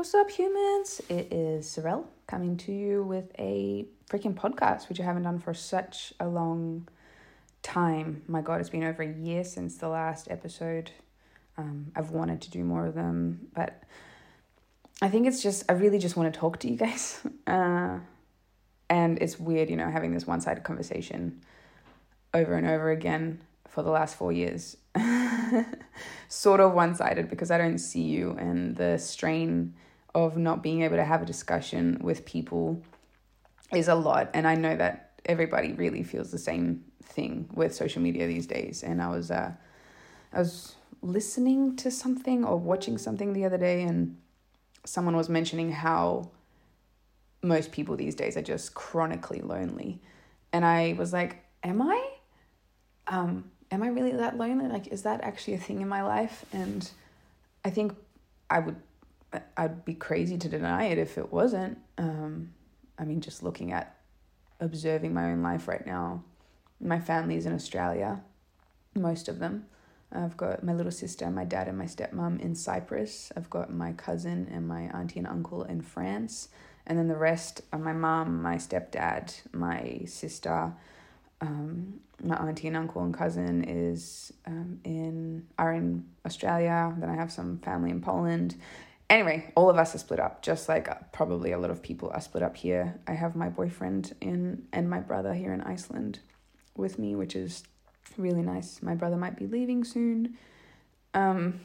What's up, humans? It is Sorelle coming to you with a freaking podcast, which I haven't done for such a long time. My God, it's been over a year since the last episode. Um, I've wanted to do more of them, but I think it's just, I really just want to talk to you guys. Uh, and it's weird, you know, having this one sided conversation over and over again for the last four years. sort of one sided because I don't see you and the strain of not being able to have a discussion with people is a lot. And I know that everybody really feels the same thing with social media these days. And I was, uh, I was listening to something or watching something the other day, and someone was mentioning how most people these days are just chronically lonely. And I was like, am I? Um, am I really that lonely? Like, is that actually a thing in my life? And I think I would I'd be crazy to deny it if it wasn't. Um, I mean, just looking at observing my own life right now, my family's in Australia, most of them. I've got my little sister, my dad, and my stepmom in Cyprus. I've got my cousin and my auntie and uncle in France. And then the rest are my mom, my stepdad, my sister, um, my auntie and uncle and cousin is um, in are in Australia. Then I have some family in Poland, anyway, all of us are split up, just like probably a lot of people are split up here. I have my boyfriend in and my brother here in Iceland with me, which is really nice. My brother might be leaving soon. Um,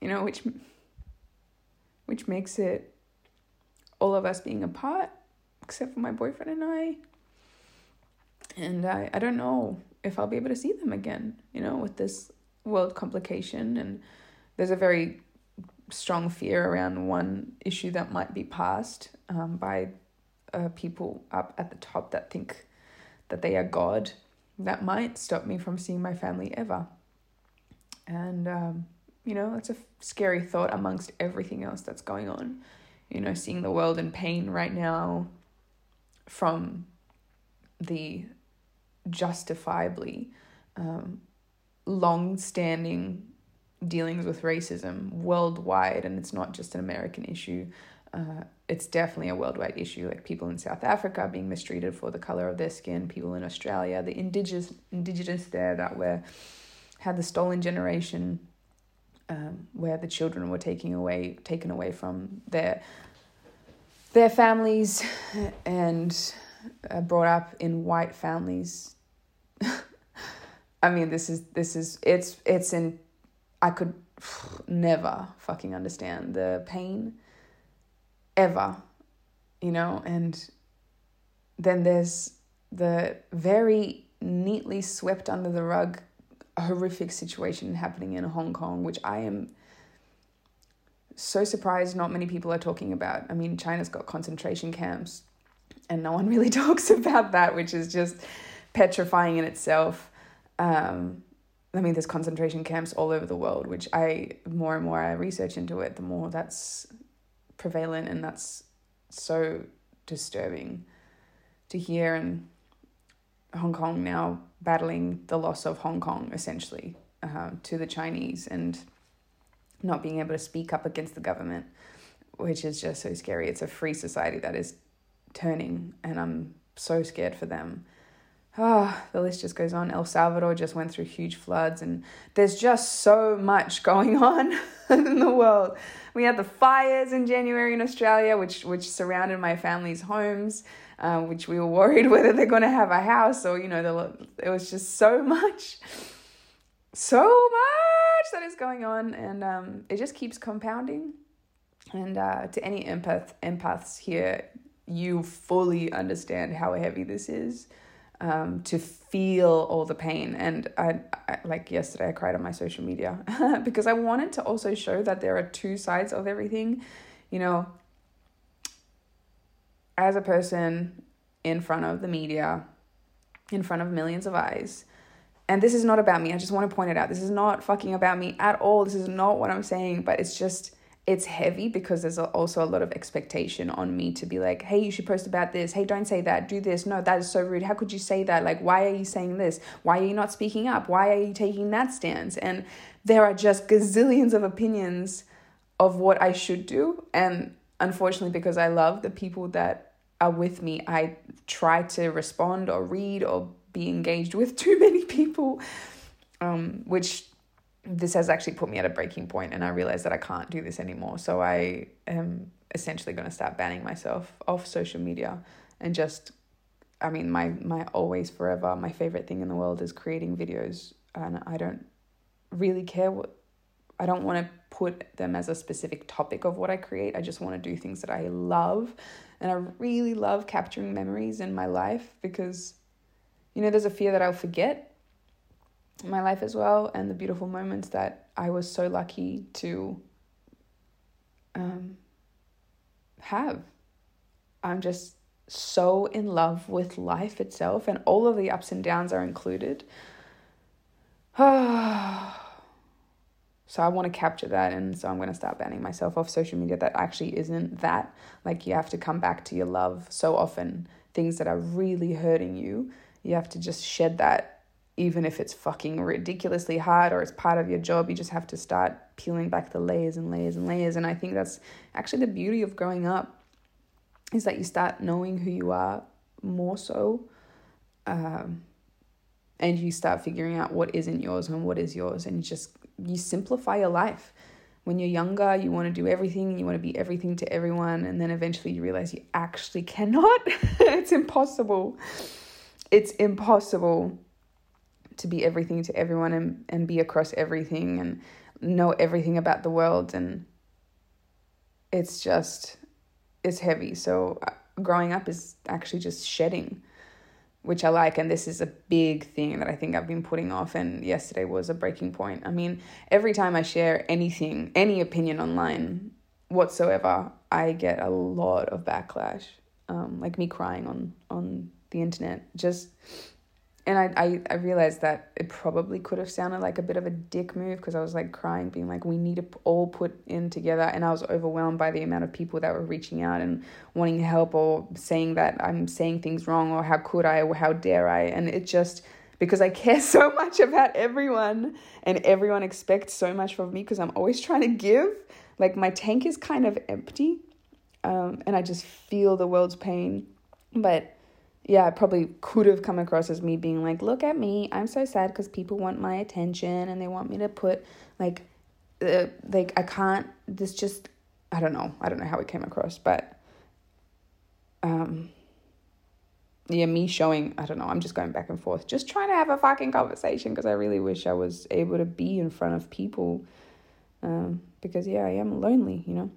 you know, which which makes it all of us being apart, except for my boyfriend and I. And I, I don't know if I'll be able to see them again, you know, with this world complication and there's a very strong fear around one issue that might be passed um, by uh, people up at the top that think that they are God. That might stop me from seeing my family ever. And, um, you know, that's a scary thought amongst everything else that's going on. You know, seeing the world in pain right now from the justifiably um, long standing dealings with racism worldwide, and it's not just an American issue. Uh, it's definitely a worldwide issue. Like people in South Africa being mistreated for the color of their skin, people in Australia, the indigenous indigenous there that were had the stolen generation, um, where the children were taking away taken away from their their families and uh, brought up in white families. I mean, this is this is it's it's in I could never fucking understand the pain ever, you know, and then there's the very neatly swept under the rug horrific situation happening in Hong Kong, which I am so surprised not many people are talking about. I mean, China's got concentration camps, and no one really talks about that, which is just petrifying in itself. Um, I mean, there's concentration camps all over the world, which I, more and more I research into it, the more that's prevalent and that's so disturbing to hear. And Hong Kong now battling the loss of Hong Kong essentially uh, to the Chinese and not being able to speak up against the government, which is just so scary. It's a free society that is turning, and I'm so scared for them oh, the list just goes on. El Salvador just went through huge floods, and there's just so much going on in the world. We had the fires in January in Australia, which which surrounded my family's homes, um, which we were worried whether they're going to have a house or you know, it was just so much, so much that is going on, and um, it just keeps compounding. And uh, to any empath empaths here, you fully understand how heavy this is um, to feel all the pain. And I, I, like yesterday, I cried on my social media because I wanted to also show that there are two sides of everything. You know, as a person in front of the media, in front of millions of eyes, and this is not about me. I just want to point it out. This is not fucking about me at all. This is not what I'm saying, but it's just it's heavy because there's also a lot of expectation on me to be like, hey, you should post about this. Hey, don't say that. Do this. No, that is so rude. How could you say that? Like, why are you saying this? Why are you not speaking up? Why are you taking that stance? And there are just gazillions of opinions of what I should do. And unfortunately, because I love the people that are with me, I try to respond or read or be engaged with too many people, um, which this has actually put me at a breaking point and I realized that I can't do this anymore. So I am essentially going to start banning myself off social media and just I mean my my always forever my favorite thing in the world is creating videos and I don't really care what I don't want to put them as a specific topic of what I create. I just want to do things that I love and I really love capturing memories in my life because you know there's a fear that I'll forget my life as well and the beautiful moments that I was so lucky to um, have. I'm just so in love with life itself, and all of the ups and downs are included. so I want to capture that, and so I'm going to start banning myself off social media that actually isn't that. Like, you have to come back to your love so often, things that are really hurting you. You have to just shed that even if it's fucking ridiculously hard or it's part of your job, you just have to start peeling back the layers and layers and layers. And I think that's actually the beauty of growing up is that you start knowing who you are more so. Um, and you start figuring out what isn't yours and what is yours. And you just, you simplify your life. When you're younger, you want to do everything you want to be everything to everyone. And then eventually you realize you actually cannot. it's impossible. It's impossible to be everything to everyone and, and be across everything and know everything about the world. And it's just it's heavy. So uh, growing up is actually just shedding which I like. And this is a big thing that I think I've been putting off. And yesterday was a breaking point. I mean, every time I share anything, any opinion online whatsoever, I get a lot of backlash. Um, like me crying on on the internet. Just and I, I, I realized that it probably could have sounded like a bit of a dick move because I was like crying, being like, we need to all put in together. And I was overwhelmed by the amount of people that were reaching out and wanting help or saying that I'm saying things wrong or how could I or how dare I. And it just, because I care so much about everyone and everyone expects so much from me because I'm always trying to give. Like my tank is kind of empty um, and I just feel the world's pain. But yeah, I probably could have come across as me being like, look at me, I'm so sad because people want my attention and they want me to put like, uh, like I can't. This just, I don't know, I don't know how it came across, but, um, yeah, me showing, I don't know, I'm just going back and forth, just trying to have a fucking conversation because I really wish I was able to be in front of people, um, because yeah, I am lonely, you know.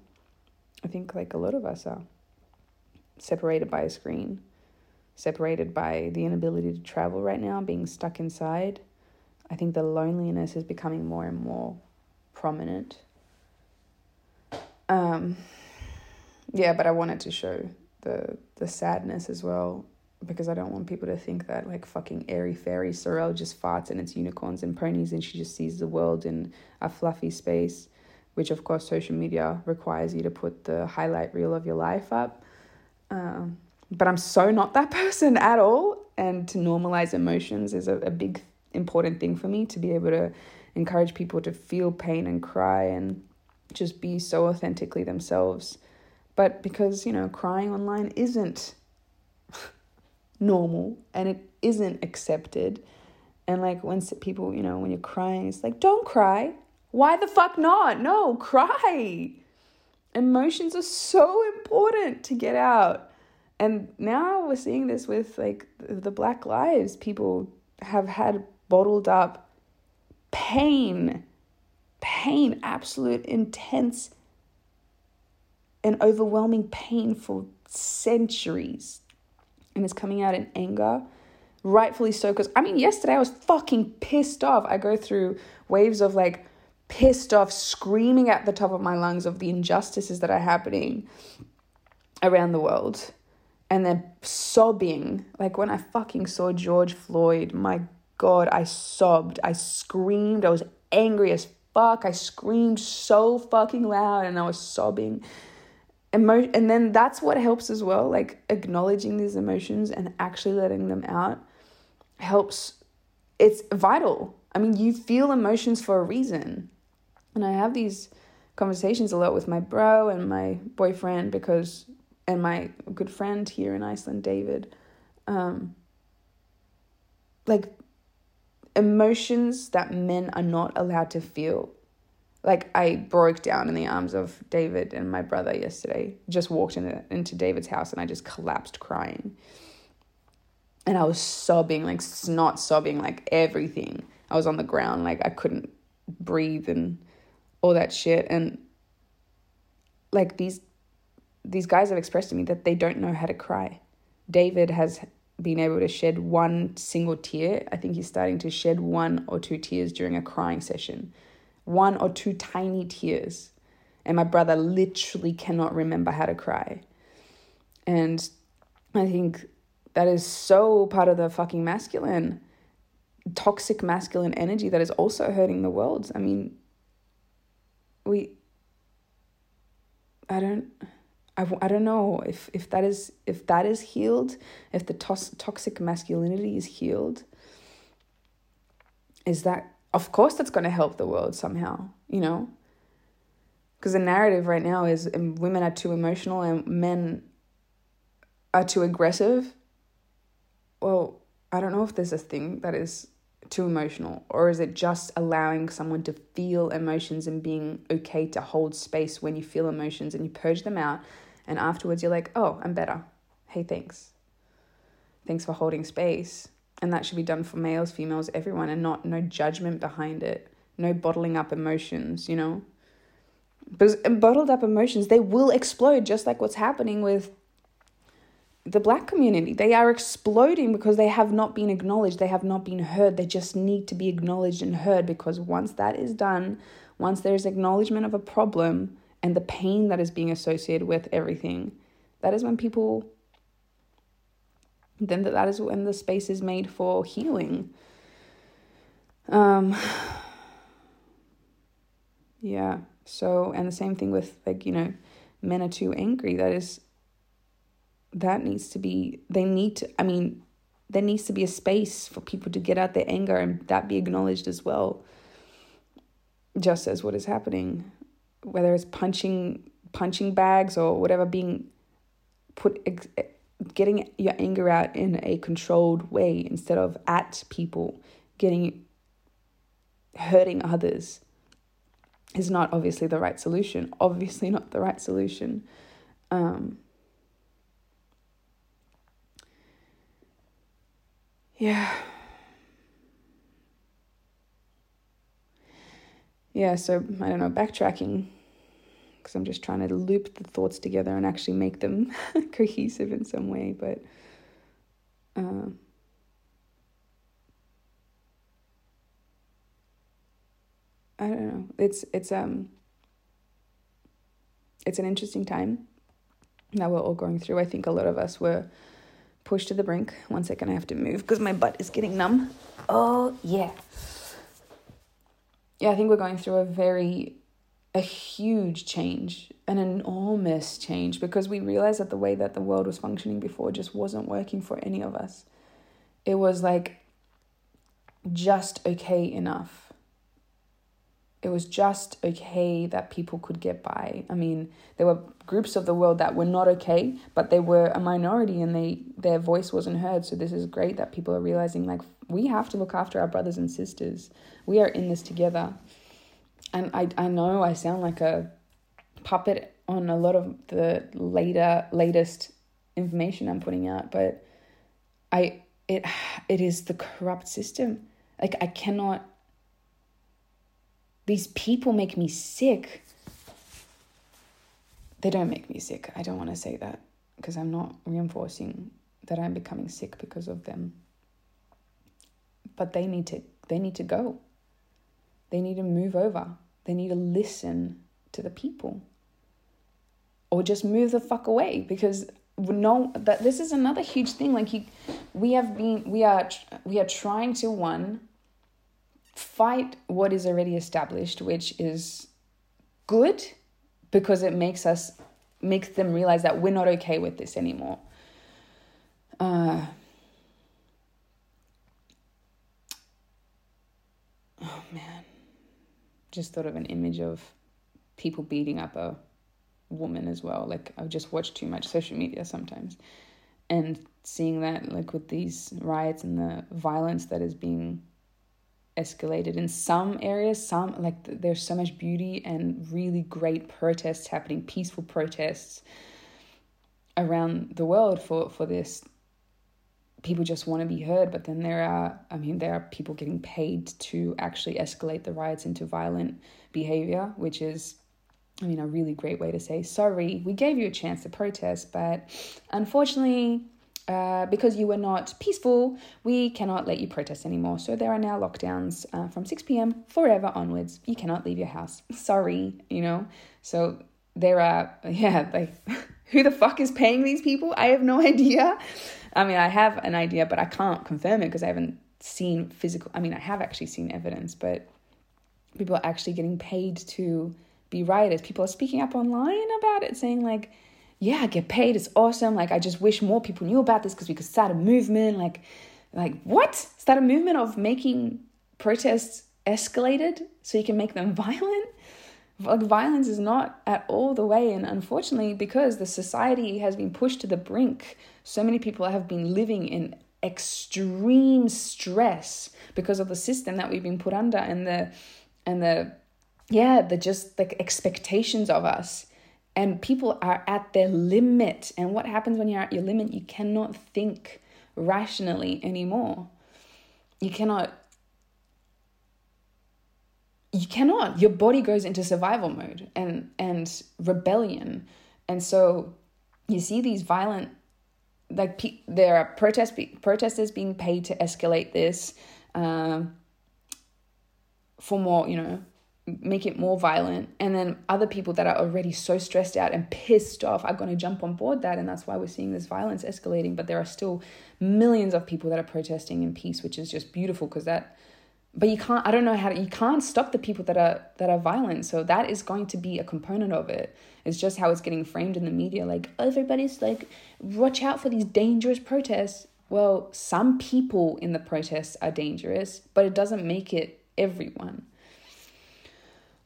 I think like a lot of us are separated by a screen separated by the inability to travel right now, being stuck inside. I think the loneliness is becoming more and more prominent. Um, yeah, but I wanted to show the the sadness as well because I don't want people to think that like fucking airy fairy Sorelle just farts and it's unicorns and ponies and she just sees the world in a fluffy space, which of course social media requires you to put the highlight reel of your life up. Um, but I'm so not that person at all. And to normalize emotions is a, a big, important thing for me to be able to encourage people to feel pain and cry and just be so authentically themselves. But because, you know, crying online isn't normal and it isn't accepted. And like when people, you know, when you're crying, it's like, don't cry. Why the fuck not? No, cry. Emotions are so important to get out and now we're seeing this with like the black lives people have had bottled up pain pain absolute intense and overwhelming pain for centuries. And it's coming out in anger rightfully so because i mean yesterday i was fucking pissed off. I go through waves of like pissed off screaming at the top of my lungs of the injustices that are happening around the world and then sobbing. Like when I fucking saw George Floyd, my God, I sobbed. I screamed. I was angry as fuck. I screamed so fucking loud and I was sobbing. Emo- and then that's what helps as well. Like acknowledging these emotions and actually letting them out helps. It's vital. I mean, you feel emotions for a reason. And I have these conversations a lot with my bro and my boyfriend because and my good friend here in Iceland, David. Um, like emotions that men are not allowed to feel. Like I broke down in the arms of David and my brother yesterday. Just walked into into David's house and I just collapsed crying. And I was sobbing, like snot sobbing, like everything. I was on the ground, like I couldn't breathe and all that shit. And like these these guys have expressed to me that they don't know how to cry. David has been able to shed one single tear. I think he's starting to shed one or two tears during a crying session. One or two tiny tears. And my brother literally cannot remember how to cry. And I think that is so part of the fucking masculine, toxic masculine energy that is also hurting the world. I mean, we, I don't. I, I don't know if, if that is if that is healed, if the tos- toxic masculinity is healed. Is that of course that's going to help the world somehow, you know? Because the narrative right now is um, women are too emotional and men are too aggressive. Well, I don't know if there's a thing that is too emotional or is it just allowing someone to feel emotions and being okay to hold space when you feel emotions and you purge them out and afterwards you're like, oh, I'm better. Hey, thanks. Thanks for holding space. And that should be done for males, females, everyone, and not no judgment behind it, no bottling up emotions, you know? Because bottled up emotions, they will explode just like what's happening with the black community. They are exploding because they have not been acknowledged, they have not been heard. They just need to be acknowledged and heard because once that is done, once there's acknowledgement of a problem, and the pain that is being associated with everything, that is when people then that is when the space is made for healing. Um yeah. So and the same thing with like, you know, men are too angry. That is that needs to be they need to I mean, there needs to be a space for people to get out their anger and that be acknowledged as well. Just as what is happening whether it's punching punching bags or whatever being put getting your anger out in a controlled way instead of at people getting hurting others is not obviously the right solution. Obviously not the right solution. Um, yeah yeah, so I don't know, backtracking, because I'm just trying to loop the thoughts together and actually make them cohesive in some way. But uh, I don't know. It's it's um it's an interesting time that we're all going through. I think a lot of us were pushed to the brink. One second, I have to move because my butt is getting numb. Oh yeah yeah, I think we're going through a very, a huge change, an enormous change, because we realized that the way that the world was functioning before just wasn't working for any of us. It was like just okay enough. It was just okay that people could get by. I mean, there were groups of the world that were not okay, but they were a minority and they their voice wasn't heard. So this is great that people are realizing like we have to look after our brothers and sisters we are in this together. And I, I know I sound like a puppet on a lot of the later latest information I'm putting out, but I it it is the corrupt system. Like I cannot these people make me sick. They don't make me sick. I don't want to say that because I'm not reinforcing that I'm becoming sick because of them. But they need to they need to go. They need to move over. They need to listen to the people. Or just move the fuck away because no that this is another huge thing like you we have been we are we are trying to one fight what is already established which is good because it makes us makes them realize that we're not okay with this anymore uh oh man just thought of an image of people beating up a woman as well. Like I've just watched too much social media sometimes. And seeing that like with these riots and the violence that is being escalated in some areas, some like there's so much beauty and really great protests happening, peaceful protests around the world for for this. People just want to be heard but then there are i mean there are people getting paid to actually escalate the riots into violent behavior which is i mean a really great way to say sorry we gave you a chance to protest but unfortunately uh, because you were not peaceful, we cannot let you protest anymore. So there are now lockdowns uh, from 6 p.m. forever onwards. You cannot leave your house. Sorry, you know? So there are, yeah, like, who the fuck is paying these people? I have no idea. I mean, I have an idea, but I can't confirm it because I haven't seen physical. I mean, I have actually seen evidence, but people are actually getting paid to be rioters. People are speaking up online about it, saying, like, yeah, get paid. It's awesome. Like, I just wish more people knew about this because we could start a movement. Like, like what? Start a movement of making protests escalated so you can make them violent? Like, violence is not at all the way. And unfortunately, because the society has been pushed to the brink, so many people have been living in extreme stress because of the system that we've been put under and the and the yeah the just like expectations of us and people are at their limit. And what happens when you're at your limit? You cannot think rationally anymore. You cannot you cannot. Your body goes into survival mode and and rebellion. And so you see these violent like pe- there are protest be- protesters being paid to escalate this um, for more you know make it more violent. And then other people that are already so stressed out and pissed off are going to jump on board that and that's why we're seeing this violence escalating. But there are still millions of people that are protesting in peace which is just beautiful because that but you can't i don't know how to, you can't stop the people that are that are violent. So that is going to be a component of it. It's just how it's getting framed in the media. Like everybody's like watch out for these dangerous protests. Well some people in the protests are dangerous but it doesn't make it everyone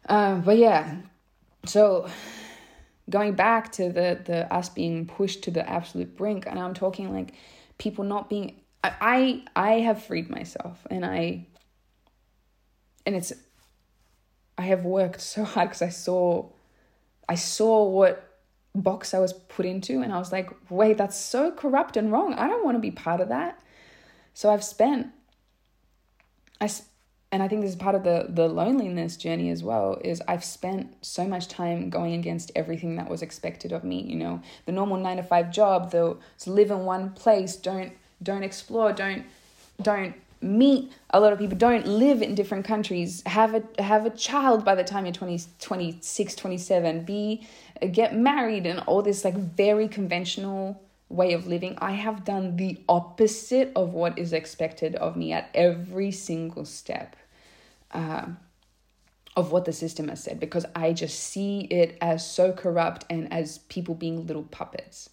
uh, but yeah, so going back to the the us being pushed to the absolute brink, and I'm talking like people not being. I I, I have freed myself, and I. And it's. I have worked so hard because I saw, I saw what box I was put into, and I was like, wait, that's so corrupt and wrong. I don't want to be part of that. So I've spent. I and I think this is part of the the loneliness journey as well is I've spent so much time going against everything that was expected of me you know? The normal 9 to 5 job the live in one place don't don't explore don't don't meet a lot of people don't live in different countries. Have a have a child by the time you're 20 26 27 be get married and all this like very conventional way of living. I have done the opposite of what is expected of me at every single step uh, of what the system has said because I just see it as so corrupt and as people being little puppets.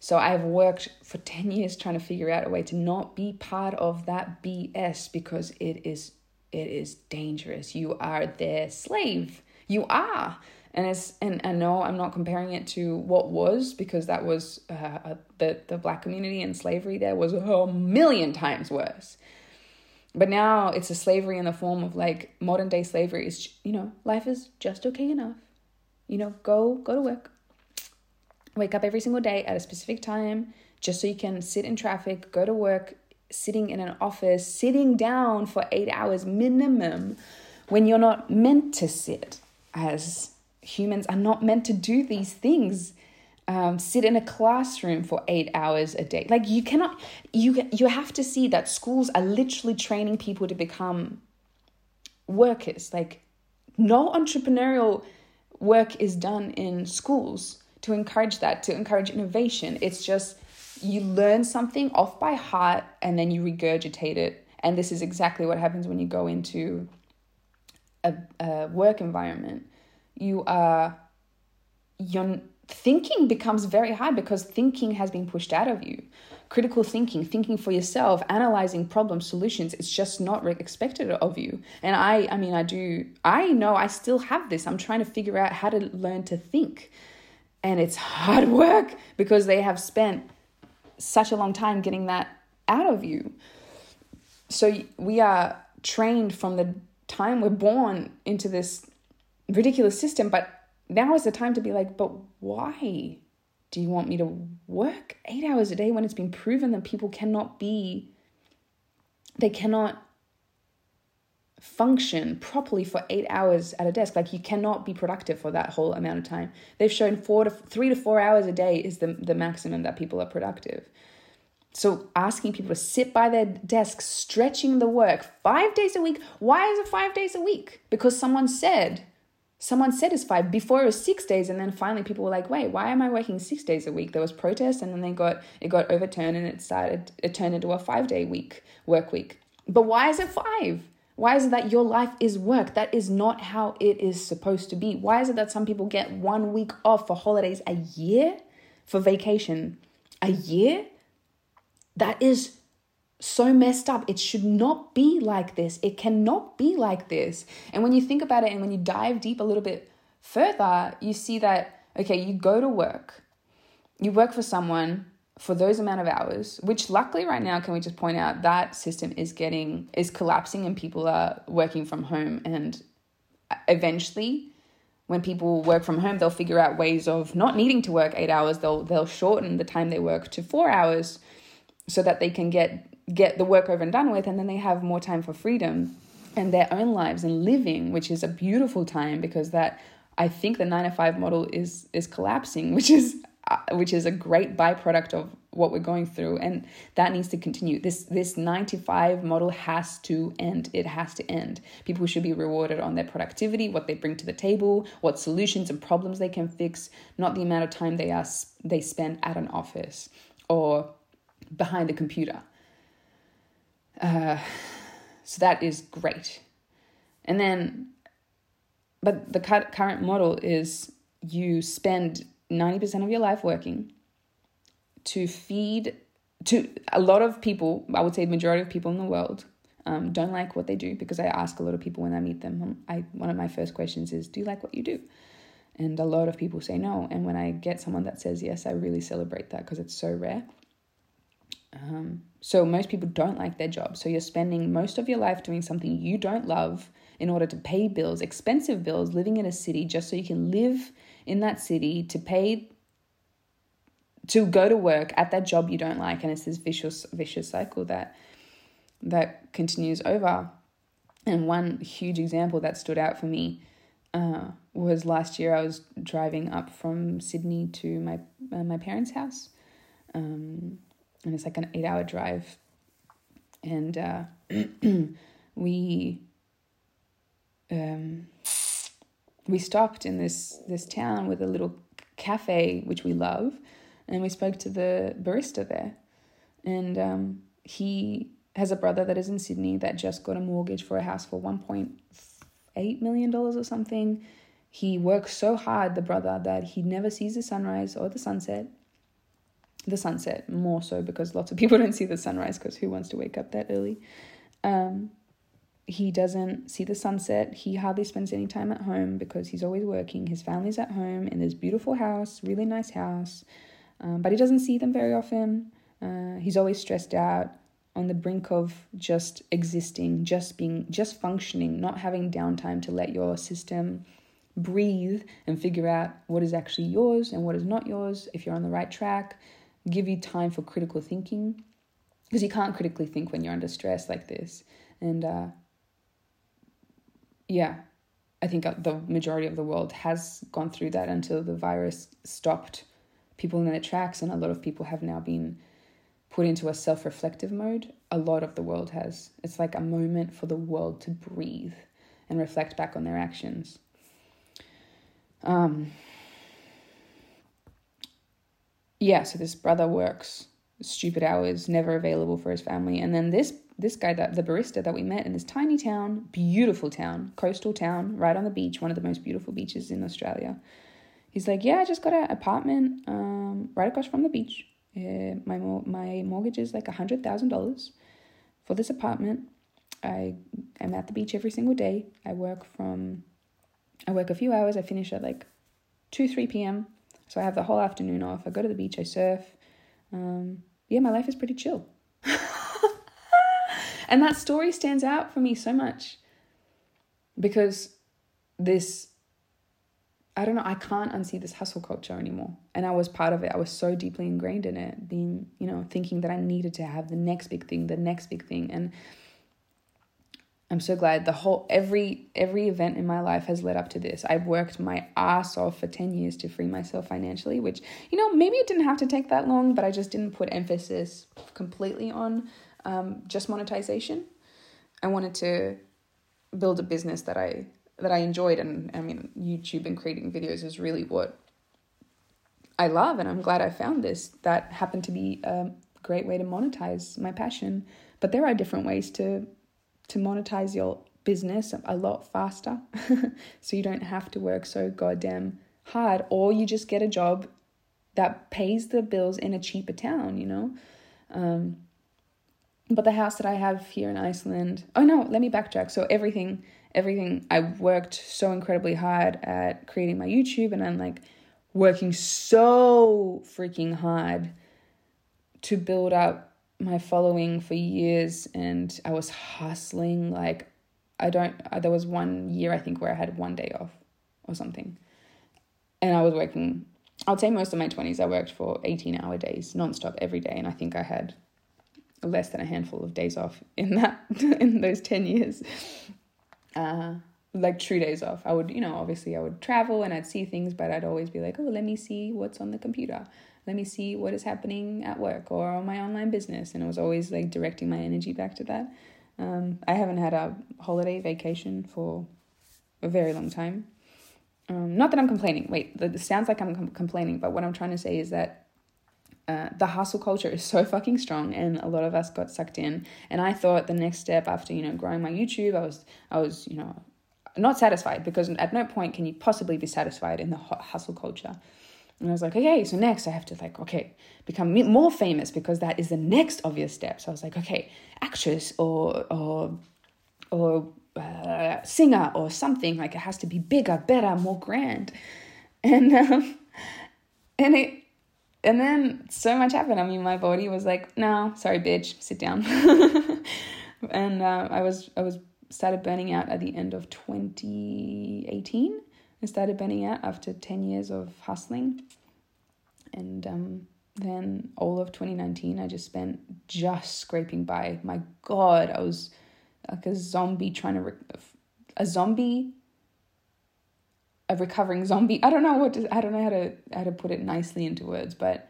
So I've worked for 10 years trying to figure out a way to not be part of that BS because it is it is dangerous. You are their slave. You are. And it's and I know I'm not comparing it to what was because that was uh, uh the the black community and slavery there was a million times worse. But now it's a slavery in the form of like modern day slavery is you know, life is just okay enough. You know, go go to work. Wake up every single day at a specific time just so you can sit in traffic, go to work, sitting in an office, sitting down for 8 hours minimum when you're not meant to sit as humans are not meant to do these things um, sit in a classroom for eight hours a day. Like you cannot, you you have to see that schools are literally training people to become workers. Like no entrepreneurial work is done in schools to encourage that, to encourage innovation. It's just you learn something off by heart and then you regurgitate it. And this is exactly what happens when you go into a, a work environment. You are you're thinking becomes very hard because thinking has been pushed out of you. Critical thinking, thinking for yourself, analyzing problem solutions, it's just not expected of you. And I, I mean, I do, I know I still have this. I'm trying to figure out how to learn to think. And it's hard work because they have spent such a long time getting that out of you. So we are trained from the time we're born into this ridiculous system, but now is the time to be like, but why do you want me to work eight hours a day when it's been proven that people cannot be, they cannot function properly for eight hours at a desk. Like you cannot be productive for that whole amount of time. They've shown four to three to four hours a day is the, the maximum that people are productive. So asking people to sit by their desks, stretching the work five days a week. Why is it five days a week? Because someone said someone five before it was six days and then finally people were like wait why am i working six days a week? There was protest and then they got it got overturned and it started it turned into a five day week work week. But why is it five? Why is it that your life is work? That is not how it is supposed to be. Why is it that some people get one week off for holidays a year? For vacation a year? That is so messed up. It should not be like this. It cannot be like this. And when you think about it and when you dive deep a little bit further, you see that, okay, you go to work, you work for someone for those amount of hours, which luckily right now, can we just point out that system is getting, is collapsing and people are working from home. And eventually, when people work from home, they'll figure out ways of not needing to work eight hours. They'll, they'll shorten the time they work to four hours so that they can get get the work over and done with and then they have more time for freedom and their own lives and living which is a beautiful time because that i think the 9 to 5 model is is collapsing which is uh, which is a great byproduct of what we're going through and that needs to continue. This this 9 to 5 model has to end. It has to end. People should be rewarded on their productivity what they bring to the table what solutions and problems they can fix not the amount of time they are they spend at an office or behind the computer uh, so that is great. And then, but the current model is you spend 90% of your life working to feed to a lot of people, I would say majority of people in the world um, don't like what they do because I ask a lot of people when I meet them. I one of my first questions is, "Do you like what you do?" And a lot of people say no. And when I get someone that says yes, I really celebrate that because it's so rare. Um, so most people don't like their job. So you're spending most of your life doing something you don't love in order to pay bills, expensive bills, living in a city just so you can live in that city to pay to go to work at that job you don't like and it's this vicious vicious cycle that that continues over. And one huge example that stood out for me uh, was last year I was driving up from Sydney to my uh, my parents' house. Um, and it's like an eight hour drive. And uh, we um, we stopped in this this town with a little cafe which we love, and we spoke to the barista there, and um, he has a brother that is in Sydney that just got a mortgage for a house for one point eight million dollars or something. He works so hard, the brother, that he never sees the sunrise or the sunset the sunset more so because lots of people don't see the sunrise because who wants to wake up that early? Um, he doesn't see the sunset. He hardly spends any time at home because he's always working. His family's at home in this beautiful house really nice house um, but he doesn't see them very often. Uh, he's always stressed out on the brink of just existing just being just functioning not having downtime to let your system breathe and figure out what is actually yours and what is not yours. If you're on the right track give you time for critical thinking because you can't critically think when you're under stress like this. And uh, yeah, I think uh, the majority of the world has gone through that until the virus stopped people in their tracks, and a lot of people have now been put into a self reflective mode. A lot of the world has. It's like a moment for the world to breathe and reflect back on their actions. Um, yeah, so this brother works stupid hours, never available for his family. And then this this guy that the barista that we met in this tiny town, beautiful town, coastal town, right on the beach, one of the most beautiful beaches in Australia. He's like, yeah, I just got an apartment um, right across from the beach. My my mortgage is like a hundred thousand dollars for this apartment. I am at the beach every single day. I work from, I work a few hours. I finish at like two three p.m. So I have the whole afternoon off. I go to the beach. I surf. Um, yeah, my life is pretty chill. and that story stands out for me so much because this I don't know, I can't unsee this hustle culture anymore. And I was part of it. I was so deeply ingrained in it, being, you know, thinking that I needed to have the next big thing, the next big thing. And I'm so glad the whole every every event in my life has led up to this. I've worked my ass off for 10 years to free myself financially, which, you know, maybe it didn't have to take that long, but I just didn't put emphasis completely on um, just monetization. I wanted to build a business that I that I enjoyed. And I mean, YouTube and creating videos is really what I love. And I'm glad I found this. That happened to be a great way to monetize my passion. But there are different ways to to monetize your business a lot faster. so you don't have to work so goddamn hard, or you just get a job that pays the bills in a cheaper town, you know? Um, but the house that I have here in Iceland, oh no, let me backtrack. So everything everything I worked so incredibly hard at creating my YouTube and I'm like working so freaking hard to build up my following for years and I was hustling like I don't there was one year I think where I had one day off or something. And I was working I'd say most of my 20s I worked for 18 hour days nonstop every day and I think I had less than a handful of days off in that in those 10 years uh, like true days off. I would, you know, obviously I would travel and I'd see things, but I'd always be like, oh, let me see what's on the computer. Let me see what is happening at work or on my online business. And I was always like directing my energy back to that. Um, I haven't had a holiday vacation for a very long time. Um, not that I'm complaining. Wait, it sounds like I'm com- complaining, but what I'm trying to say is that uh, the hustle culture is so fucking strong and a lot of us got sucked in and i thought the next step after you know growing my youtube i was i was you know not satisfied because at no point can you possibly be satisfied in the hustle culture and i was like okay so next i have to like okay become more famous because that is the next obvious step so i was like okay actress or or or uh, singer or something like it has to be bigger better more grand and um, and it and then so much happened. I mean, my body was like, "No, sorry, bitch, sit down." and uh, I was I was started burning out at the end of 2018. I started burning out after 10 years of hustling. And um, then all of 2019, I just spent just scraping by. My God, I was like a zombie trying to, re- a zombie a recovering zombie. I don't know what to, I don't know how to how to put it nicely into words, but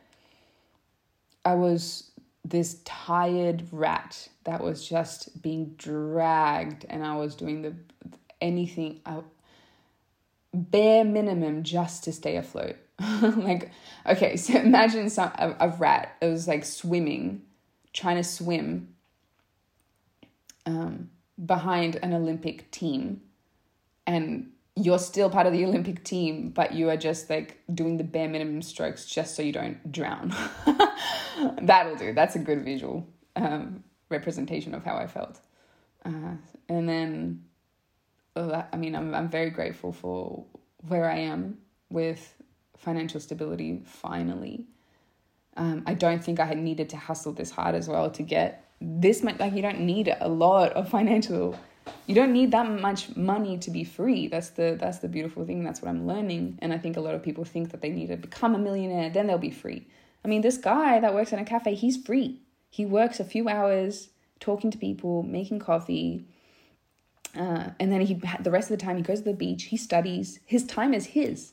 I was this tired rat that was just being dragged and I was doing the anything bare minimum just to stay afloat. like okay, so imagine some a, a rat it was like swimming, trying to swim um behind an Olympic team and you're still part of the Olympic team, but you are just like doing the bare minimum strokes just so you don't drown. That'll do. That's a good visual um, representation of how I felt. Uh, and then, I mean, I'm, I'm very grateful for where I am with financial stability finally. Um, I don't think I had needed to hustle this hard as well to get this much. Like, you don't need a lot of financial you don't need that much money to be free that's the that's the beautiful thing that's what i'm learning and i think a lot of people think that they need to become a millionaire then they'll be free i mean this guy that works in a cafe he's free he works a few hours talking to people making coffee uh, and then he the rest of the time he goes to the beach he studies his time is his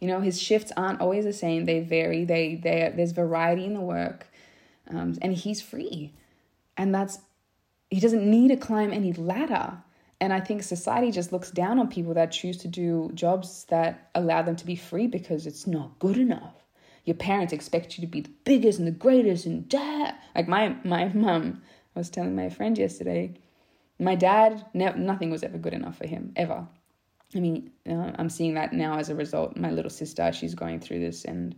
you know his shifts aren't always the same they vary they they there's variety in the work um, and he's free and that's he doesn't need to climb any ladder. And I think society just looks down on people that choose to do jobs that allow them to be free because it's not good enough. Your parents expect you to be the biggest and the greatest and dad. Like my my mom, I was telling my friend yesterday, my dad, nothing was ever good enough for him ever. I mean, uh, I'm seeing that now as a result. My little sister, she's going through this and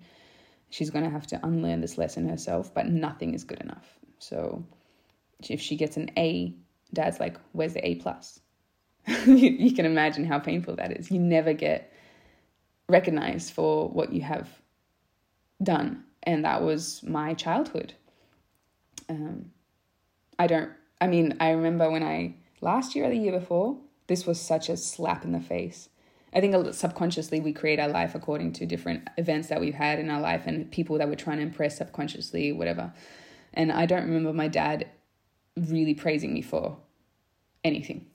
she's going to have to unlearn this lesson herself, but nothing is good enough. So if she gets an A, dad's like, where's the A plus? you, you can imagine how painful that is. You never get recognized for what you have done. And that was my childhood. Um, I don't, I mean, I remember when I, last year or the year before, this was such a slap in the face. I think subconsciously we create our life according to different events that we've had in our life and people that we're trying to impress subconsciously, whatever. And I don't remember my dad really praising me for anything.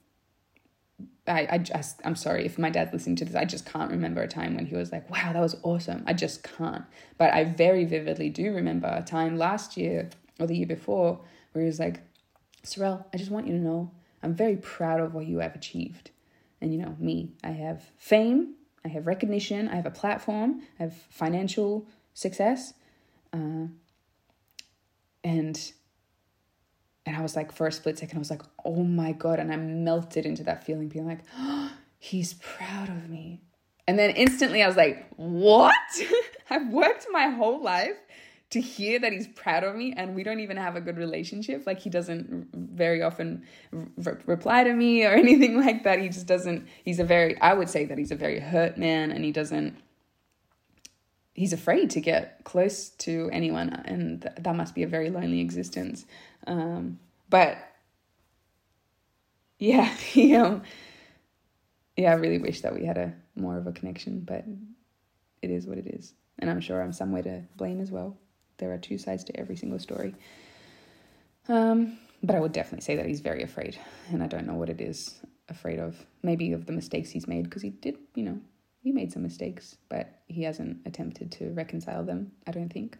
I, I just, I'm sorry if my dad's listening to this, I just can't remember a time when he was like, wow, that was awesome. I just can't. But I very vividly do remember a time last year or the year before where he was like, Sorelle, I just want you to know I'm very proud of what you have achieved. And you know, me, I have fame, I have recognition, I have a platform, I have financial success. Uh, and and I was like, for a split second, I was like, oh my God. And I melted into that feeling, being like, oh, he's proud of me. And then instantly I was like, what? I've worked my whole life to hear that he's proud of me and we don't even have a good relationship. Like he doesn't very often re- reply to me or anything like that. He just doesn't, he's a very, I would say that he's a very hurt man and he doesn't, he's afraid to get close to anyone and th- that must be a very lonely existence um, but yeah he, um, yeah i really wish that we had a more of a connection but it is what it is and i'm sure i'm somewhere to blame as well there are two sides to every single story um, but i would definitely say that he's very afraid and i don't know what it is afraid of maybe of the mistakes he's made because he did you know he made some mistakes, but he hasn't attempted to reconcile them, I don't think.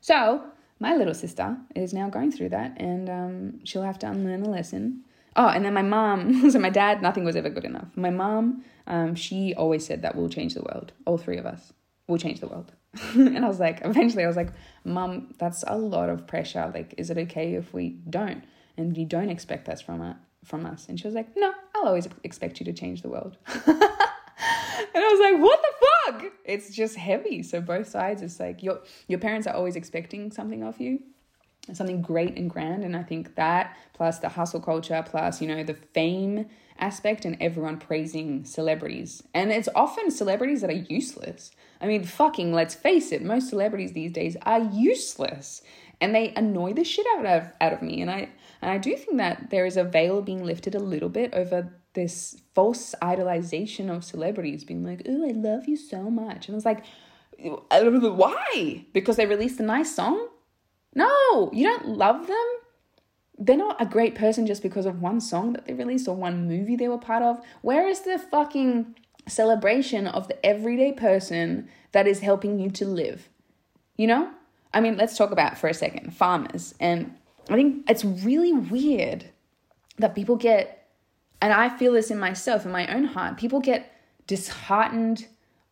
So, my little sister is now going through that, and um, she'll have to unlearn a lesson. Oh, and then my mom, so my dad, nothing was ever good enough. My mom, um, she always said that we'll change the world. All three of us will change the world. and I was like, eventually, I was like, Mom, that's a lot of pressure. Like, is it okay if we don't? And you don't expect that from, uh, from us. And she was like, No, I'll always expect you to change the world. and I was like, what the fuck? It's just heavy. So both sides, it's like your your parents are always expecting something of you, something great and grand. And I think that plus the hustle culture, plus, you know, the fame aspect and everyone praising celebrities. And it's often celebrities that are useless. I mean, fucking, let's face it, most celebrities these days are useless. And they annoy the shit out of out of me. And I and I do think that there is a veil being lifted a little bit over this false idolization of celebrities being like, oh, I love you so much. And I was like, why? Because they released a nice song? No, you don't love them. They're not a great person just because of one song that they released or one movie they were part of. Where is the fucking celebration of the everyday person that is helping you to live? You know? I mean, let's talk about for a second farmers. And I think it's really weird that people get and I feel this in myself, in my own heart. People get disheartened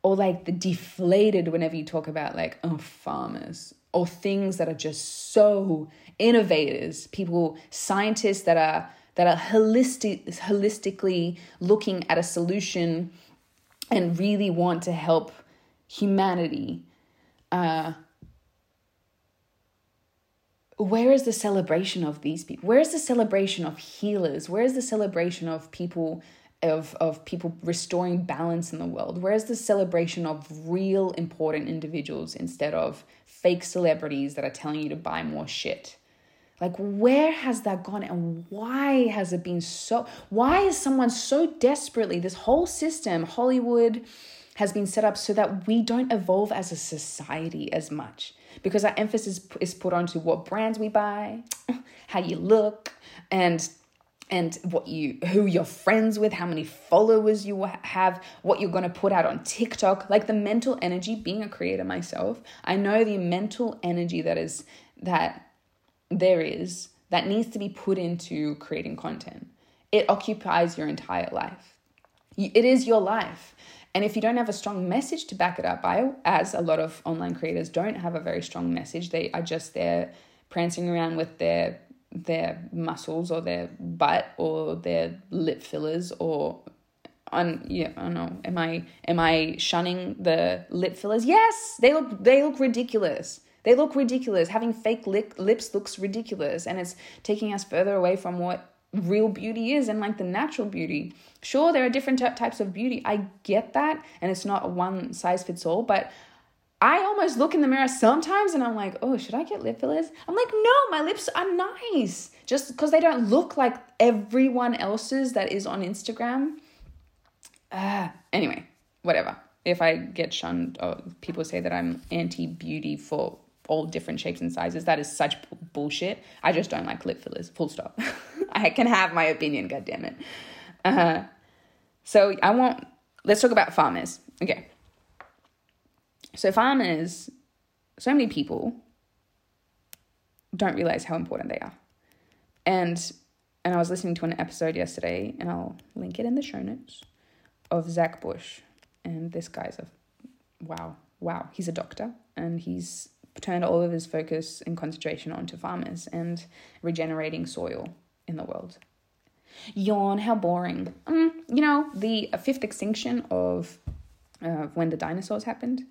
or like the deflated whenever you talk about like oh farmers or things that are just so innovators, people, scientists that are that are holistic holistically looking at a solution and really want to help humanity. Uh, where is the celebration of these people? Where is the celebration of healers? Where is the celebration of people of of people restoring balance in the world? Where is the celebration of real important individuals instead of fake celebrities that are telling you to buy more shit? Like where has that gone and why has it been so why is someone so desperately this whole system Hollywood has been set up so that we don't evolve as a society as much? because our emphasis is put onto what brands we buy, how you look, and and what you who you're friends with, how many followers you have, what you're going to put out on TikTok, like the mental energy being a creator myself. I know the mental energy that is that there is that needs to be put into creating content. It occupies your entire life. It is your life. And if you don't have a strong message to back it up by, as a lot of online creators don't have a very strong message, they are just there prancing around with their their muscles or their butt or their lip fillers or on yeah i don't know am i am i shunning the lip fillers? Yes! They look they look ridiculous. They look ridiculous. Having fake lip, lips looks ridiculous and it's taking us further away from what real beauty is and like the natural beauty. Sure there are different t- types of beauty. I get that and it's not one size fits all but I almost look in the mirror sometimes and I'm like, oh, should I get lip fillers? I'm like, no, my lips are nice. Just because they don't look like everyone else's that is on Instagram. Uh, anyway, whatever. If I get shunned or people say that I'm anti beauty for all different shapes and sizes, that is such bullshit. I just don't like lip fillers, full stop. I can have my opinion, God damn it. Uh, so I want, let's talk about farmers. Okay. So farmers, so many people don't realize how important they are. And and I was listening to an episode yesterday, and I'll link it in the show notes, of Zach Bush. And this guy's a wow, wow. He's a doctor, and he's turned all of his focus and concentration onto farmers and regenerating soil in the world. Yawn, how boring. Mm, you know, the fifth extinction of uh, when the dinosaurs happened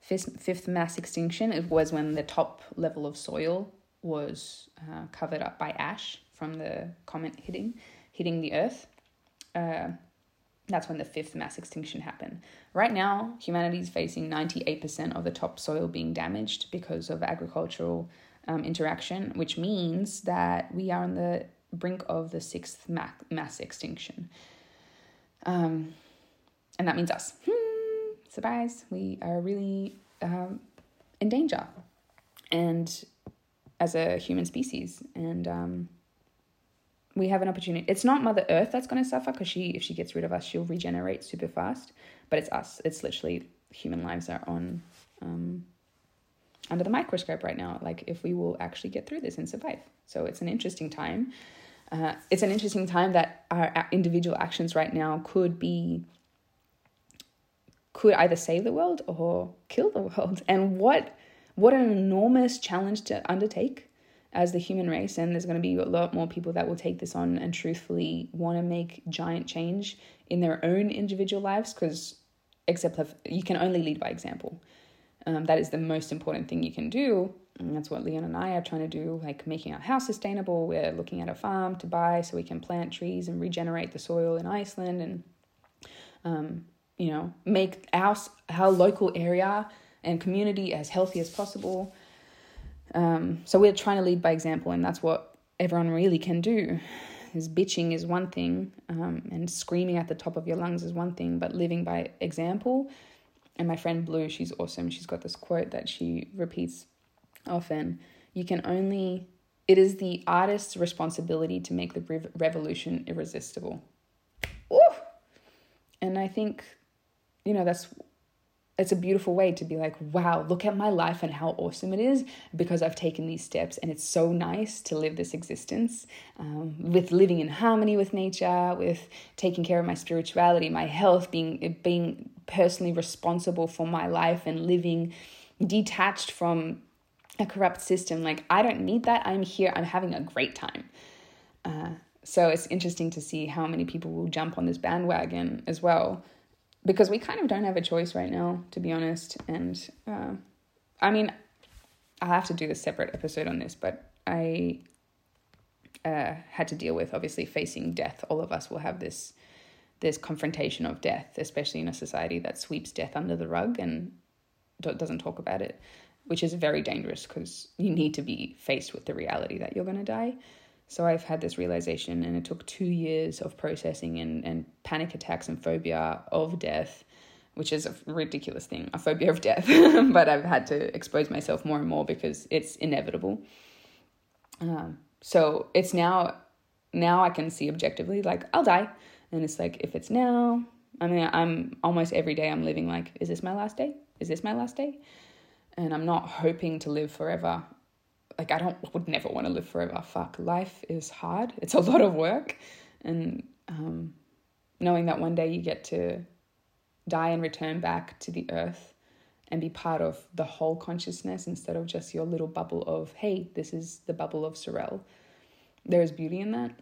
fifth, fifth mass extinction, it was when the top level of soil was uh, covered up by ash from the comet hitting hitting the earth. Uh, that's when the fifth mass extinction happened. Right now, humanity is facing 98% of the top soil being damaged because of agricultural um, interaction, which means that we are on the brink of the sixth ma- mass extinction. Um, and that means us. Surprise, we are really um, in danger. And as a human species, and um, we have an opportunity. It's not Mother Earth that's going to suffer because she, if she gets rid of us, she'll regenerate super fast. But it's us. It's literally human lives are on um, under the microscope right now. Like if we will actually get through this and survive. So it's an interesting time. Uh, it's an interesting time that our individual actions right now could be could either save the world or kill the world. And what what an enormous challenge to undertake as the human race. And there's going to be a lot more people that will take this on and truthfully want to make giant change in their own individual lives because except you can only lead by example. Um, that is the most important thing you can do. And that's what Leon and I are trying to do, like making our house sustainable. We're looking at a farm to buy so we can plant trees and regenerate the soil in Iceland and um, you know, make our, our local area and community as healthy as possible. Um, so we're trying to lead by example, and that's what everyone really can do. Is bitching is one thing, um, and screaming at the top of your lungs is one thing, but living by example. And my friend Blue, she's awesome. She's got this quote that she repeats often. You can only, it is the artist's responsibility to make the revolution irresistible. Ooh! And I think you know, that's it's a beautiful way to be like, wow, look at my life and how awesome it is because I've taken these steps. And it's so nice to live this existence um, with living in harmony with nature, with taking care of my spirituality, my health, being, being personally responsible for my life and living detached from a corrupt system. Like, I don't need that. I'm here. I'm having a great time. Uh, so it's interesting to see how many people will jump on this bandwagon as well because we kind of don't have a choice right now, to be honest. And uh, I mean, I'll have to do a separate episode on this, but I uh, had to deal with obviously facing death. All of us will have this this confrontation of death, especially in a society that sweeps death under the rug and doesn't talk about it, which is very dangerous because you need to be faced with the reality that you're going to die. So I've had this realization, and it took two years of processing and, and panic attacks and phobia of death, which is a ridiculous thing, a phobia of death. but I've had to expose myself more and more because it's inevitable. Um, so it's now, now I can see objectively, like, I'll die. And it's like, if it's now, I mean, I'm almost every day I'm living like, is this my last day? Is this my last day? And I'm not hoping to live forever like I don't would never want to live forever. Fuck, life is hard. It's a lot of work, and um, knowing that one day you get to die and return back to the earth and be part of the whole consciousness instead of just your little bubble of hey, this is the bubble of Sorelle. There is beauty in that.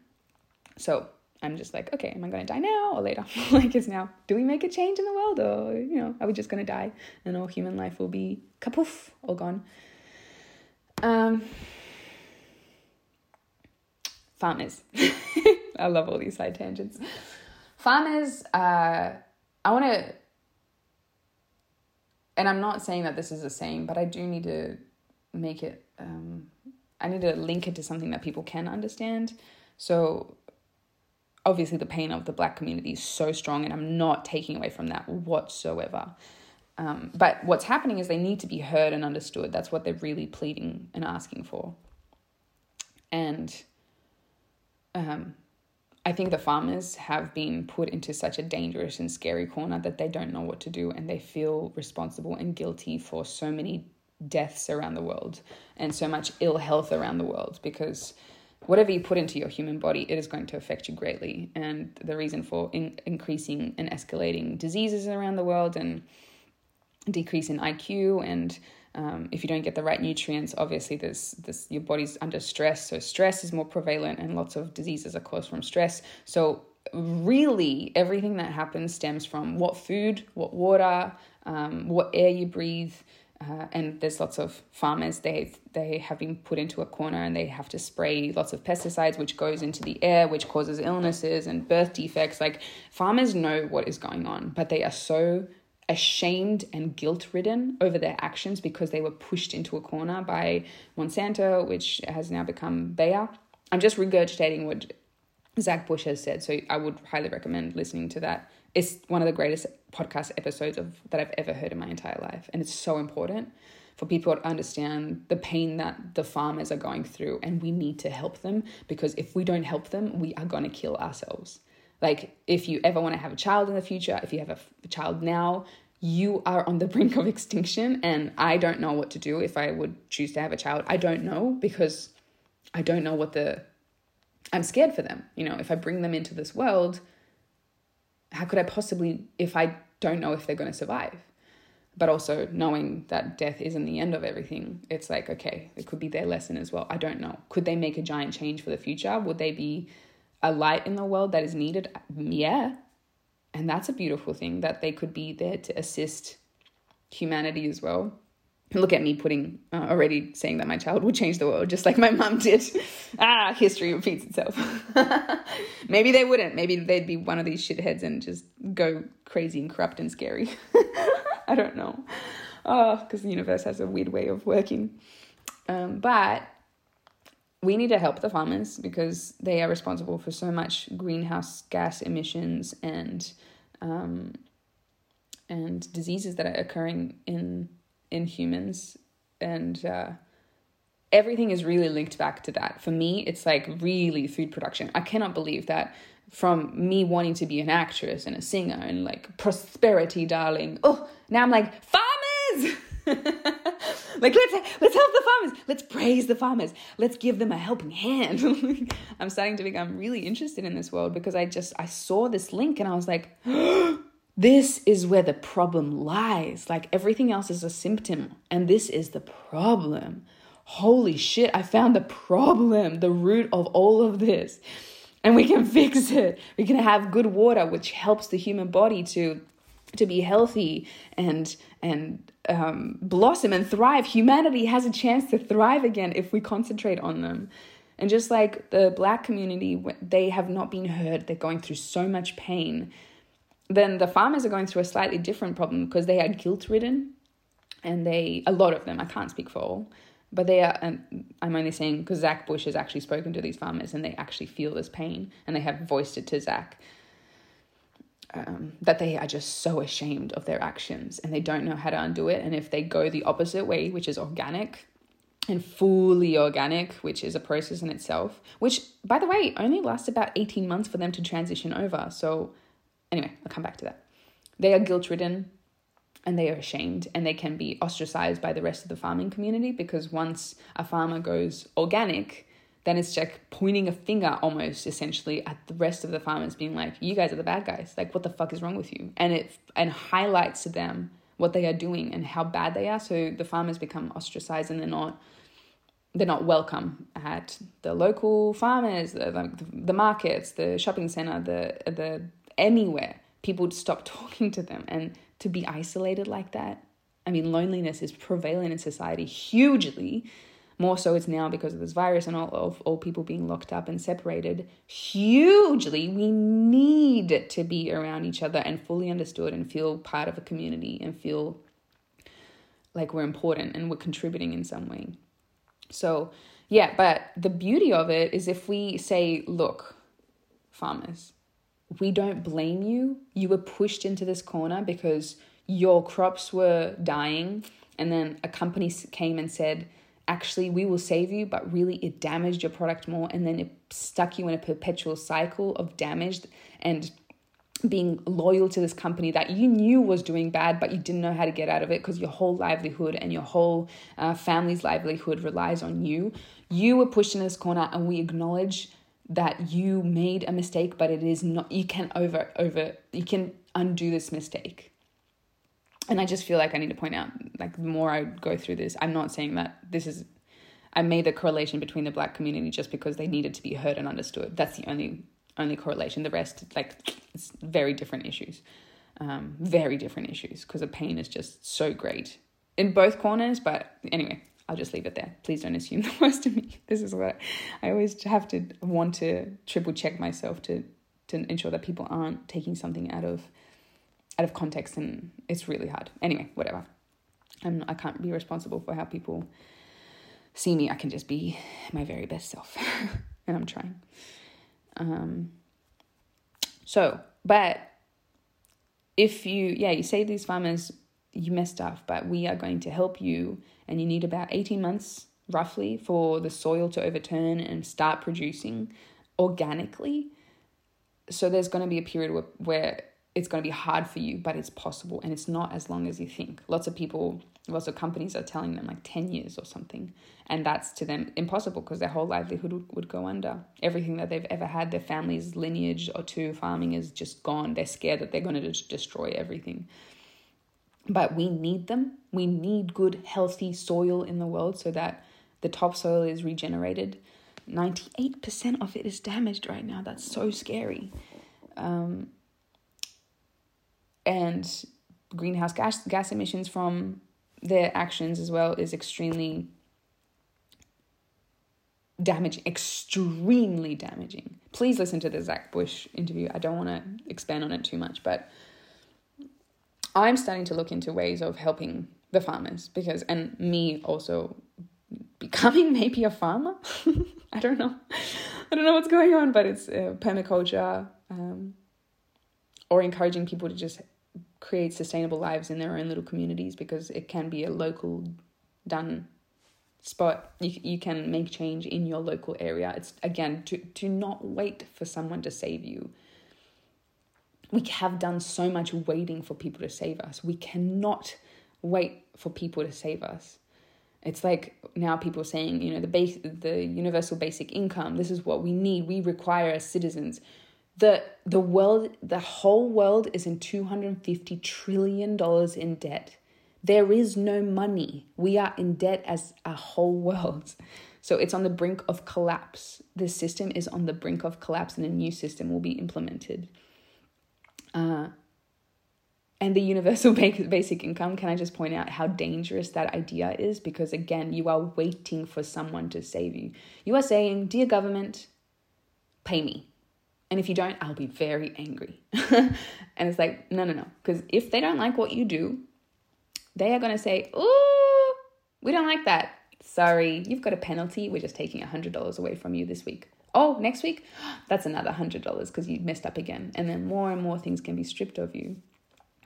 So I'm just like, okay, am I going to die now or later? like, it's now, do we make a change in the world or, you know, are we just going to die and all human life will be kapoof, all gone? Um, farmers. I love all these side tangents. Farmers, uh, I want to, and I'm not saying that this is the same, but I do need to make it, um, I need to link it to something that people can understand. So obviously the pain of the black community is so strong and i'm not taking away from that whatsoever um, but what's happening is they need to be heard and understood that's what they're really pleading and asking for and um, i think the farmers have been put into such a dangerous and scary corner that they don't know what to do and they feel responsible and guilty for so many deaths around the world and so much ill health around the world because whatever you put into your human body, it is going to affect you greatly. And the reason for in, increasing and escalating diseases around the world and decrease in IQ and um, if you don't get the right nutrients, obviously there's this your body's under stress, so stress is more prevalent, and lots of diseases are caused from stress. So really, everything that happens stems from what food, what water, um, what air you breathe, uh, and there's lots of farmers they they have been put into a corner and they have to spray lots of pesticides which goes into the air which causes illnesses and birth defects like farmers know what is going on but they are so ashamed and guilt ridden over their actions because they were pushed into a corner by Monsanto which has now become Bayer I'm just regurgitating what Zach Bush has said so I would highly recommend listening to that it's one of the greatest podcast episodes of that I've ever heard in my entire life. And it's so important for people to understand the pain that the farmers are going through and we need to help them because if we don't help them, we are going to kill ourselves. Like if you ever want to have a child in the future, if you have a, a child now, you are on the brink of extinction and I don't know what to do if I would choose to have a child. I don't know because I don't know what the I'm scared for them. You know, if I bring them into this world, how could I possibly, if I don't know if they're going to survive? But also knowing that death isn't the end of everything, it's like, okay, it could be their lesson as well. I don't know. Could they make a giant change for the future? Would they be a light in the world that is needed? Yeah. And that's a beautiful thing that they could be there to assist humanity as well. Look at me putting uh, already saying that my child will change the world just like my mum did. Ah history repeats itself. Maybe they wouldn't. Maybe they'd be one of these shitheads and just go crazy and corrupt and scary. I don't know. Oh because the universe has a weird way of working. Um, but we need to help the farmers because they are responsible for so much greenhouse gas emissions and um, and diseases that are occurring in in humans. And uh, everything is really linked back to that. For me it's like really food production. I cannot believe that from me wanting to be an actress and a singer and like prosperity darling oh now i'm like farmers like let's let's help the farmers let's praise the farmers let's give them a helping hand i'm starting to become really interested in this world because i just i saw this link and i was like this is where the problem lies. Like everything else is a symptom, and this is the problem. Holy shit, I found the problem, the root of all of this. And we can fix it. We can have good water, which helps the human body to to be healthy and and um, blossom and thrive. Humanity has a chance to thrive again if we concentrate on them. And just like the black community, they have not been heard. They're going through so much pain then the farmers are going through a slightly different problem because they are guilt ridden and they a lot of them i can't speak for all but they are and i'm only saying because zach bush has actually spoken to these farmers and they actually feel this pain and they have voiced it to zach um, that they are just so ashamed of their actions and they don't know how to undo it and if they go the opposite way which is organic and fully organic which is a process in itself which by the way only lasts about 18 months for them to transition over so Anyway, I'll come back to that. They are guilt ridden and they are ashamed and they can be ostracized by the rest of the farming community because once a farmer goes organic, then it's like pointing a finger almost essentially at the rest of the farmers being like you guys are the bad guys like what the fuck is wrong with you and it and highlights to them what they are doing and how bad they are so the farmers become ostracized and they're not they're not welcome at the local farmers, the, the, the markets, the shopping center, the the anywhere. People stop talking to them, and to be isolated like that. I mean, loneliness is prevalent in society hugely. More so, it's now because of this virus and all of all people being locked up and separated. Hugely, we need to be around each other and fully understood and feel part of a community and feel like we're important and we're contributing in some way. So, yeah, but the beauty of it is if we say, look, farmers, we don't blame you. You were pushed into this corner because your crops were dying, and then a company came and said, actually, we will save you, but really it damaged your product more, and then it stuck you in a perpetual cycle of damage and being loyal to this company that you knew was doing bad, but you didn't know how to get out of it because your whole livelihood and your whole uh, family's livelihood relies on you. You were pushed in this corner, and we acknowledge that you made a mistake, but it is not. You can over over. You can undo this mistake. And I just feel like I need to point out, like the more I go through this, I'm not saying that this is. I made the correlation between the black community just because they needed to be heard and understood. That's the only only correlation. The rest, like, it's very different issues. Um, very different issues because the pain is just so great in both corners. But anyway, I'll just leave it there. Please don't assume the worst of me. This is what I always have to want to triple check myself to to ensure that people aren't taking something out of out of context, and it's really hard. Anyway, whatever. I'm I can't be responsible for how people see me. I can just be my very best self, and I'm trying. Um, so, but if you, yeah, you say these farmers, you messed up, but we are going to help you, and you need about 18 months roughly for the soil to overturn and start producing organically. So, there's going to be a period where, where it's going to be hard for you, but it's possible, and it's not as long as you think. Lots of people lots of companies are telling them like 10 years or something and that's to them impossible because their whole livelihood would, would go under. Everything that they've ever had their family's lineage or two farming is just gone. They're scared that they're going to destroy everything. But we need them. We need good healthy soil in the world so that the topsoil is regenerated. 98% of it is damaged right now. That's so scary. Um, and greenhouse gas gas emissions from their actions as well is extremely damaging, extremely damaging. Please listen to the Zach Bush interview. I don't want to expand on it too much, but I'm starting to look into ways of helping the farmers because, and me also becoming maybe a farmer. I don't know. I don't know what's going on, but it's uh, permaculture um, or encouraging people to just create sustainable lives in their own little communities because it can be a local done spot. You, you can make change in your local area. It's again to to not wait for someone to save you. We have done so much waiting for people to save us. We cannot wait for people to save us. It's like now people saying you know the base the universal basic income this is what we need. We require as citizens the the world the whole world is in 250 trillion dollars in debt. There is no money. We are in debt as a whole world. So it's on the brink of collapse. The system is on the brink of collapse and a new system will be implemented. Uh, and the universal basic income can i just point out how dangerous that idea is? Because again you are waiting for someone to save you. You are saying dear government pay me and if you don't, I'll be very angry. and it's like, no, no, no. Because if they don't like what you do, they are going to say, oh, we don't like that. Sorry, you've got a penalty. We're just taking $100 away from you this week. Oh, next week, that's another $100 because you messed up again. And then more and more things can be stripped of you.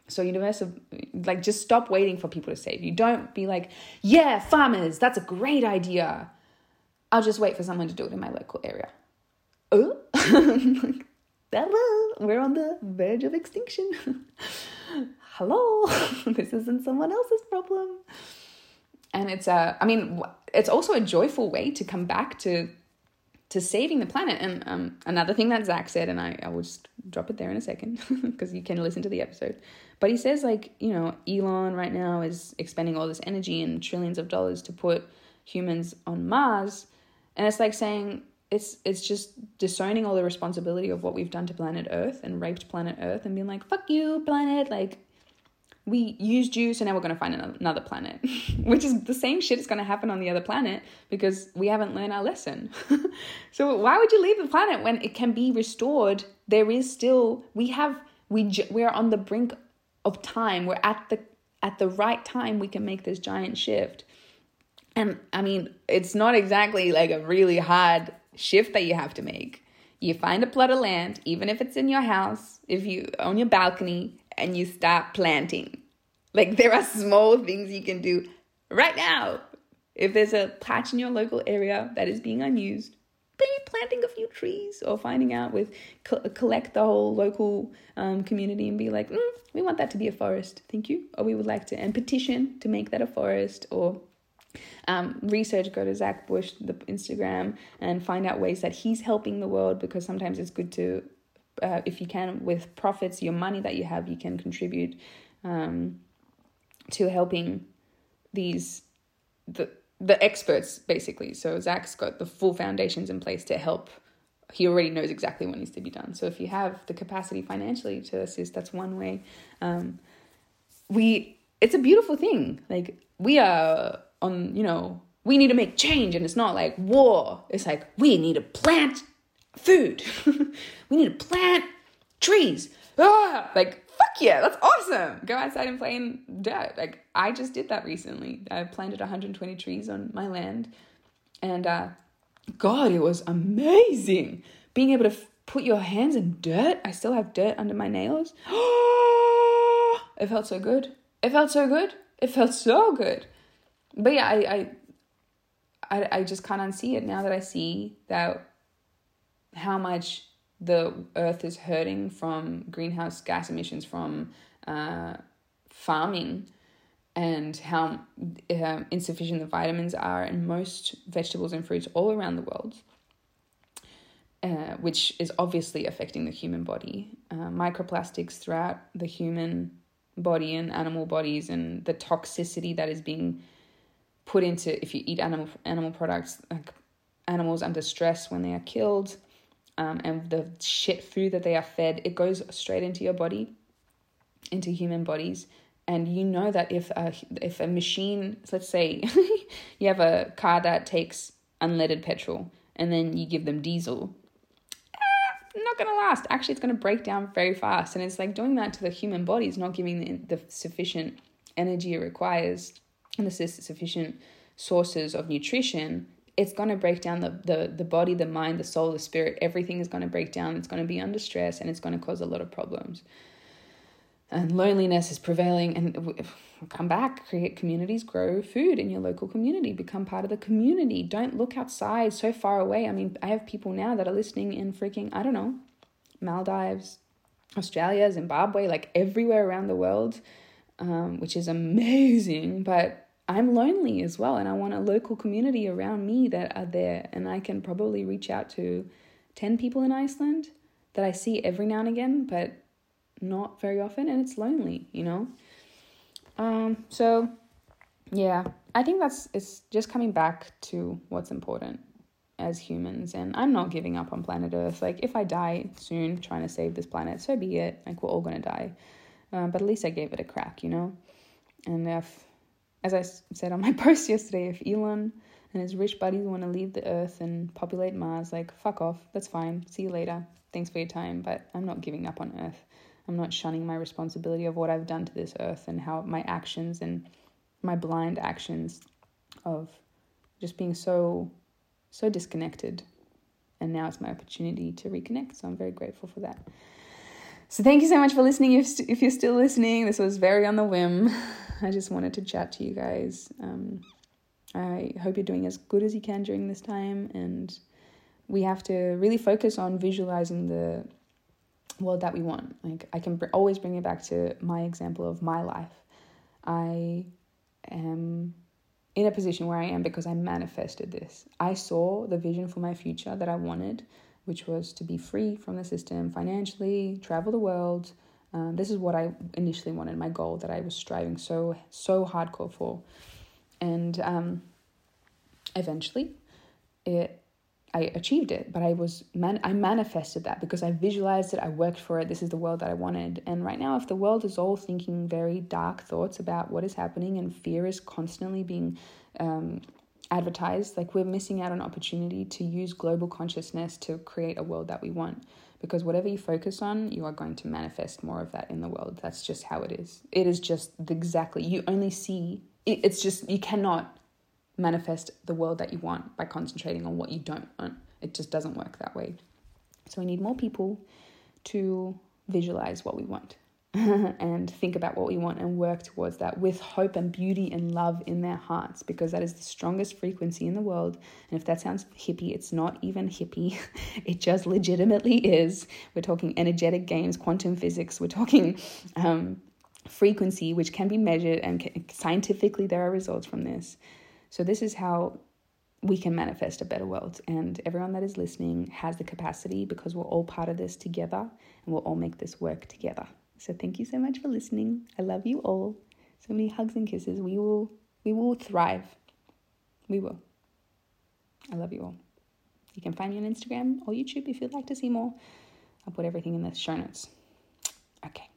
So universal, like just stop waiting for people to save you. Don't be like, yeah, farmers, that's a great idea. I'll just wait for someone to do it in my local area oh, hello, we're on the verge of extinction. Hello, this isn't someone else's problem. And it's a, I mean, it's also a joyful way to come back to to saving the planet. And um, another thing that Zach said, and I, I will just drop it there in a second because you can listen to the episode. But he says, like, you know, Elon right now is expending all this energy and trillions of dollars to put humans on Mars. And it's like saying it's it's just disowning all the responsibility of what we've done to planet Earth and raped planet Earth and being like, fuck you, planet, like we used you, so now we're to find another planet, which is the same shit is to happen on the other planet because we haven't learned our lesson. so why would you leave the planet when it can be restored? There is still we have we we're on the brink of time. We're at the at the right time we can make this giant shift. And I mean, it's not exactly like a really hard shift that you have to make. You find a plot of land, even if it's in your house, if you on your balcony, and you start planting. Like there are small things you can do right now. If there's a patch in your local area that is being unused, planting a few trees or finding out with co- collect the whole local um, community and be like, mm, we want that to be a forest, thank you, or we would like to, and petition to make that a forest or um, research, go to Zach Bush, the Instagram, and find out ways that he's helping the world because sometimes it's good to, uh, if you can, with profits, your money that you have, you can contribute um, to helping these the the experts basically. So Zach's got the full foundations in place to help. He already knows exactly what needs to be done. So if you have the capacity financially to assist, that's one way. Um, we it's a beautiful thing. Like we are on, you know, we need to make change, and it's not like war. It's like we need to plant food. we need to plant trees. Ah, like fuck yeah, that's awesome. Go outside and play in dirt. Like I just did that recently. I planted 120 trees on my land, and uh, God, it was amazing being able to f- put your hands in dirt. I still have dirt under my nails. it felt so good. It felt so good. It felt so good. But yeah, I I I, I just can't unsee it now that I see that how much the earth is hurting from greenhouse gas emissions from uh, farming and how uh, insufficient the vitamins are in most vegetables and fruits all around the world, uh, which is obviously affecting the human body. Uh, microplastics throughout the human body and animal bodies, and the toxicity that is being put into if you eat animal animal products, like animals under stress when they are killed um, and the shit food that they are fed, it goes straight into your body, into human bodies. And you know that if a, if a machine, let's say you have a car that takes unleaded petrol and then you give them diesel, eh, not going to last. Actually, it's going to break down very fast. And it's like doing that to the human body is not giving the, the sufficient energy it requires and this is sufficient sources of nutrition it's going to break down the, the the body the mind the soul the spirit. Everything is going to break down. It's going to be under stress and it's going to cause a lot of problems. And loneliness is prevailing and come back create communities grow food in your local community become part of the community. Don't look outside so far away. I mean i have people now that are listening in freaking i don't know maldives australia zimbabwe like everywhere around the world um, which is amazing but I'm lonely as well, and I want a local community around me that are there, and I can probably reach out to 10 people in Iceland that I see every now and again, but not very often, and it's lonely, you know? Um, so, yeah, I think that's it's just coming back to what's important as humans, and I'm not giving up on planet Earth. Like, if I die soon trying to save this planet, so be it. Like, we're all gonna die. Um, but at least I gave it a crack, you know? And if as I said on my post yesterday, if Elon and his rich buddies want to leave the Earth and populate Mars, like, fuck off. That's fine. See you later. Thanks for your time. But I'm not giving up on Earth. I'm not shunning my responsibility of what I've done to this Earth and how my actions and my blind actions of just being so, so disconnected. And now it's my opportunity to reconnect. So I'm very grateful for that. So thank you so much for listening. If, if you're still listening, this was very on the whim. I just wanted to chat to you guys. Um, I hope you're doing as good as you can during this time, and we have to really focus on visualizing the world that we want. Like I can br- always bring it back to my example of my life. I am in a position where I am because I manifested this. I saw the vision for my future that I wanted, which was to be free from the system financially, travel the world, um, this is what I initially wanted, my goal that I was striving so so hardcore for, and um, eventually it I achieved it, but I was man I manifested that because I visualized it, I worked for it. This is the world that I wanted. And right now if the world is all thinking very dark thoughts about what is happening and fear is constantly being um, advertised, like we're missing out on an opportunity to use global consciousness to create a world that we want. Because whatever you focus on, you are going to manifest more of that in the world. That's just how it is. It is just exactly you only see it's just you cannot manifest the world that you want by concentrating on what you don't want. It just doesn't work that way. So we need more people to visualize what we want and think about what we want and work towards that with hope and beauty and love in their hearts because that is the strongest frequency in the world. And if that sounds hippie, it's not even hippie. It just legitimately is. We're talking energetic games, quantum physics, we're talking um, frequency, which can be measured, and scientifically, there are results from this. So, this is how we can manifest a better world. And everyone that is listening has the capacity because we're all part of this together and we'll all make this work together. So, thank you so much for listening. I love you all. So many hugs and kisses. We will we will thrive. We will. I love you all. You can find me on Instagram or YouTube if you'd like to see more. I'll put everything in the show notes. Okay.